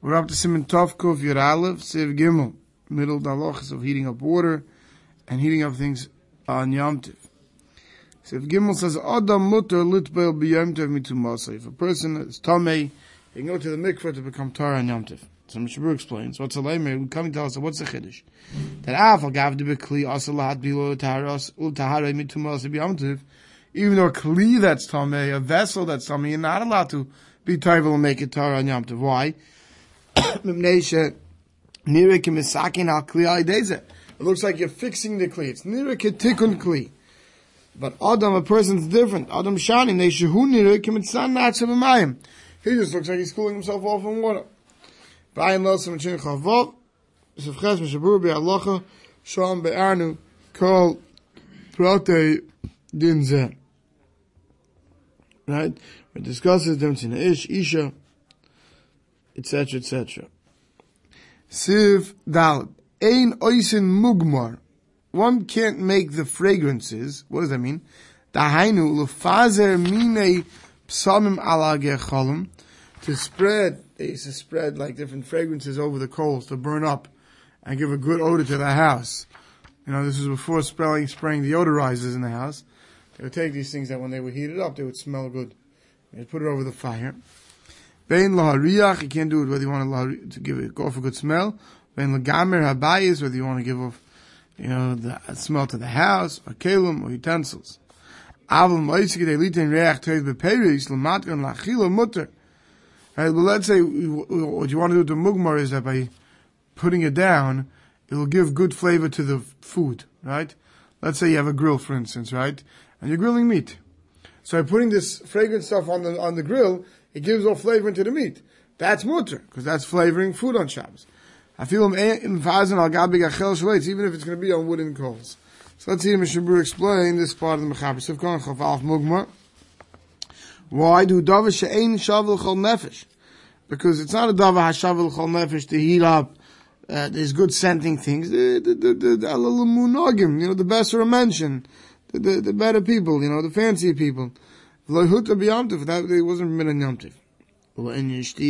We're up to Siman Tov Kuf Yud Aleph, Siv Gimel, middle the halachas of heating up water and heating up things on Yom Tiv. Siv Gimel says, Adam mutter litbel b'yom Tiv mitumasa. If a person is tamei, he can go to the mikveh to become Torah on Yom Tiv. So Mishabur explains, what's a lamer, come and tell us, what's the chiddush? That af al gav de bekli asalat bilo taharas ul tahare mitumasa b'yom even though a kli that's tamei, a vessel that's tamei, you're not allowed to be Torah and make it Torah on Yom. Why? It looks like you're fixing the kli. It's nirek tikun kli. But Adam, a person's different. Adam shani, they shehu nirek mitzan natsa He just looks like he's cooling himself off in water. Brian Losam Chin Chavov, Sefches Mishabur Be'alocha, Shom Be'arnu, Kol Prote Dinze. Right? We discusses them in Ish, Isha, etc., etc. Siv Dal. Ein oisin mugmar. One can't make the fragrances. What does that mean? Dahainu lefazer mine psamim ala gecholim. To spread, they used to spread like different fragrances over the coals to burn up and give a good odor to the house. You know, this is before spraying, spraying deodorizers in the house. They would take these things that when they were heated up, they would smell good. They'd put it over the fire. Bein lahariach, you can't do it whether you want to, give it, go off a good smell. Bein lagamer habayis, whether you want to give off, you know, the smell to the house, or kelim, or utensils. Aval moisik de litin reach beperis, lachila mutter. Right, let's say what you want to do to mugmar is that by putting it down, it will give good flavor to the food, right? Let's say you have a grill, for instance, right? And you're grilling meat. So by putting this fragrant stuff on the, on the grill, it gives all flavor into the meat. That's mutter, because that's flavoring food on Shabbos. I feel him even if it's going to be on wooden coals. So let's see Mishabur explain this part of the Mechaber. Why do Davar She'ein Shavel Chol Nefesh? Because it's not a Davar HaShavel Chol Nefesh to heat up uh, there's good scenting things. The, the, the, the, the you know, the better mention, the, the, the better people, you know, the fancy people. Lohuta biyamtiv, that it wasn't permitted yamtiv.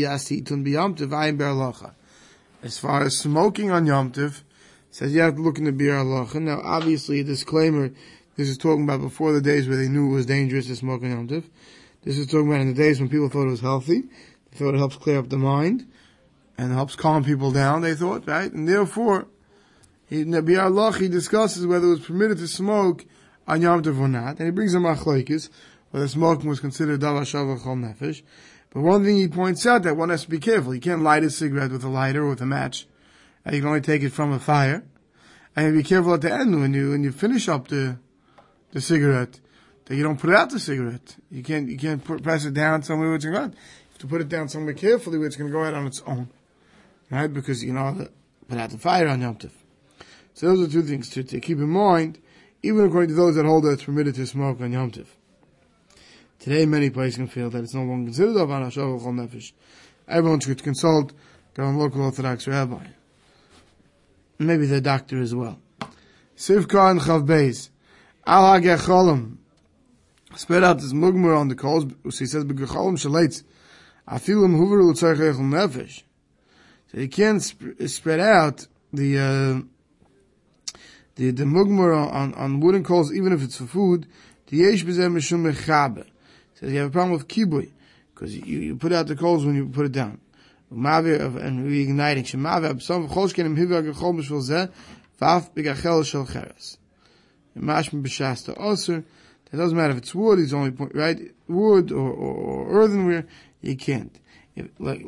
asitun. As far as smoking on yamtiv, says you have to look in the Biur Halacha. Now, obviously, a disclaimer, this is talking about before the days where they knew it was dangerous to smoke on yamtiv. This is talking about in the days when people thought it was healthy. They thought it helps clear up the mind and helps calm people down, they thought, right? And therefore, he, in the Biur Halacha, he discusses whether it was permitted to smoke on Yom Tov or not, and he brings a machlekes, whether smoking was considered davar shavach chol nefesh. But one thing he points out that one has to be careful. You can't light a cigarette with a lighter or with a match. And you can only take it from a fire. And be careful at the end when you when you finish up the the cigarette that you don't put out the cigarette. You can't you can't put, press it down somewhere where it's going to go. You have to put it down somewhere carefully where it's going to go out on its own, right? Because you know put out the fire on Yom Tov. So those are two things to, to keep in mind, even according to those that hold that it's permitted to smoke on Yom Tov. Today, many places can feel that it's no longer considered a Chol Nefesh. Everyone should consult their own local Orthodox rabbi. Maybe their doctor as well. Sivka and Chav Beis. Al HaGecholim. Spread out this mugmur on the coals. He says, Begecholim shalates. Afilim huver l'tzarech nefesh. So you can't sp- spread out the, uh, the, the mugmur on, on wooden coals, even if it's for food. The yesh b'zeh mishum mechaber says you have a problem with kibui because you, you put out the coals when you put it down. and reigniting. Shemavi absom v'cholshkenim hivi agachol b'shvil zeh v'af b'gachel shel cheres. Mashmi b'shasta osir. It doesn't matter if it's wood. It's only right wood or, or, or earthenware. You can't. Like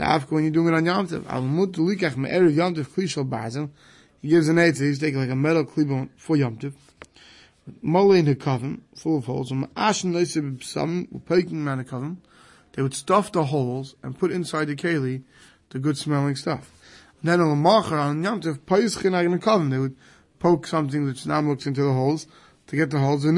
when you're doing it on yomtiv. Al mut likach me'erev yomtiv klishal bazel. He gives an eight. He's taking like a metal klibon for yomtiv. Mole in the coven, full of holes, and ashen some peking man a coven, they would stuff the holes and put inside the keli the good smelling stuff. And then on macher on Yom Tov, payuschin in the coven, they would poke something which now looks into the holes to get the holes. And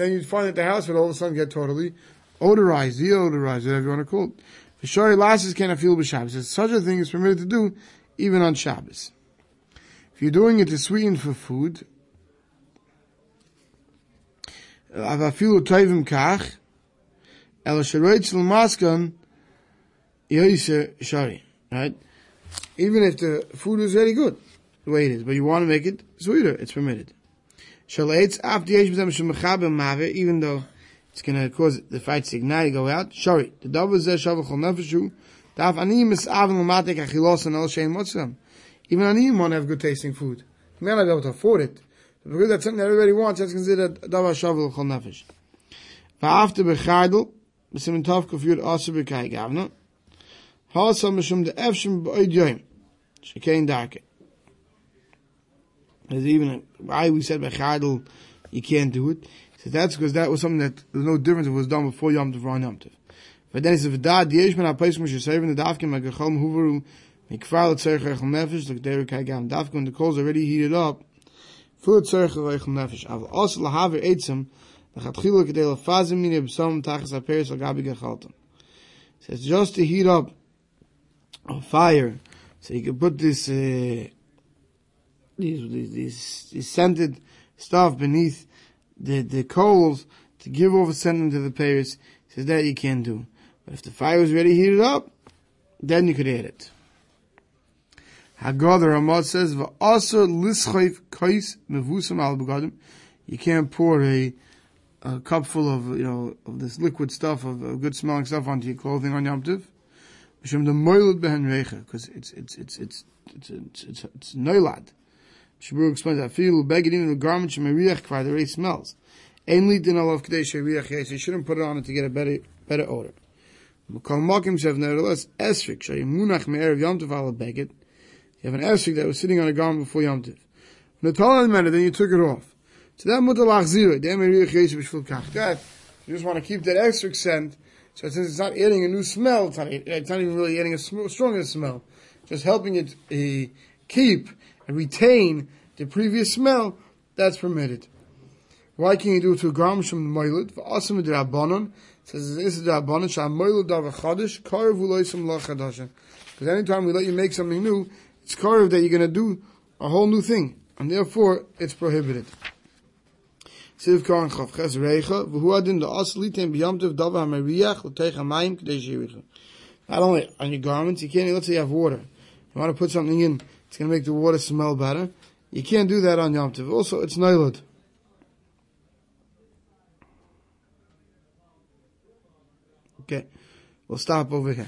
then you'd find that the house would all of a sudden get totally odorized, deodorized, whatever you want to call it. The shori lasses can't feel b'Shabbos. Such a thing is permitted to do even on Shabbos. If you're doing it to sweeten for food, אבל אפילו טובים כך, El Sharoitz L'Maskan, Yoiser Shari, right? Even if the food is very good, the way it is, but you want to make it sweeter, it's permitted. Shalaitz after Yesh B'zem Shemachab Mave, even though it's going to cause the fight to ignite, go out. Sorry. the Davar Zeh Shavach Chol Nefeshu, Daf Ani Misavim L'Matek Achilos and El Shein. Even Ani want to have good tasting food. You may not be able to afford it. Because that's something that everybody wants, that's considered Davar Shavach Chol Nefesh. Va'after Bechadel, B'sim Tov Kufyud Aser B'kai Gavna, Hasa Mishum De Efshim B'oid Yoim, Shekein Darke. There's even why we said Bechadel, you can't do it. So that's because that was something that there's no difference if it was done before Yom Tov or on Yom Tov. But then he says, "V'dad yesh ben ha'pais moshe seven the dafkim ha'gachol huveru mikfar l'tzerich echel nefesh deru kai gam dafkim. When the coals already heated up for l'tzerich echel nefesh. Av also lahaver eitzim l'chatchila k'dei l'fazim mini b'som tachas ha'peris l'gabi gachalton says just to heat up a fire so you can put this uh, these, these, these scented stuff beneath the, the coals to give over, a scent to the Paris, says that you can't do. But if the fire was already heated up, then you could add it. Haggadah Ramad says, "Va'aser lischayv kais mevusam al begadim." You can't pour a, a cup full of you know of this liquid stuff of, of good smelling stuff onto your clothing on Yom Tov. Mishum the moilad behen reicha because it's it's it's it's it's it's it's, it's noilad. Shabur explains that feel beged in the garment shemeriach kvar the already smells. Ainly din alav kadei sheriach yes. You shouldn't put it on it to get a better better odor. Kol makim shev nevertheless esrik shayimunach me'erev yom tov ala beged. You have an esrik that was sitting on a garment before yom tov. Toilet minute, then you took it off. So that mutar lachzira. Then meriach yes b'shvil kach. That you just want to keep that esrik scent. So since it's not adding a new smell, it's not, it's not even really adding a sm- stronger smell. Just helping it uh, keep and retain the previous smell, that's permitted. Why can you do it to a gram the moilid? For asim drabanon says this is drabanon sham moilid dav chadish karev uloisem la chadasha. Because anytime we let you make something new, it's karev that you're going to do a whole new thing, and therefore it's prohibited. Siv Karan Chav Ches Reicha, v'hu adin da asli ten b'yamtiv dava ha'meriach l'teich ha'mayim k'dei shiricha. Not only on your garments, you can't, let's say you have water. You want to put something in, it's going to make the water smell better. You can't do that on Yom Tov. Also, it's Nailad. Okay. We'll stop over here.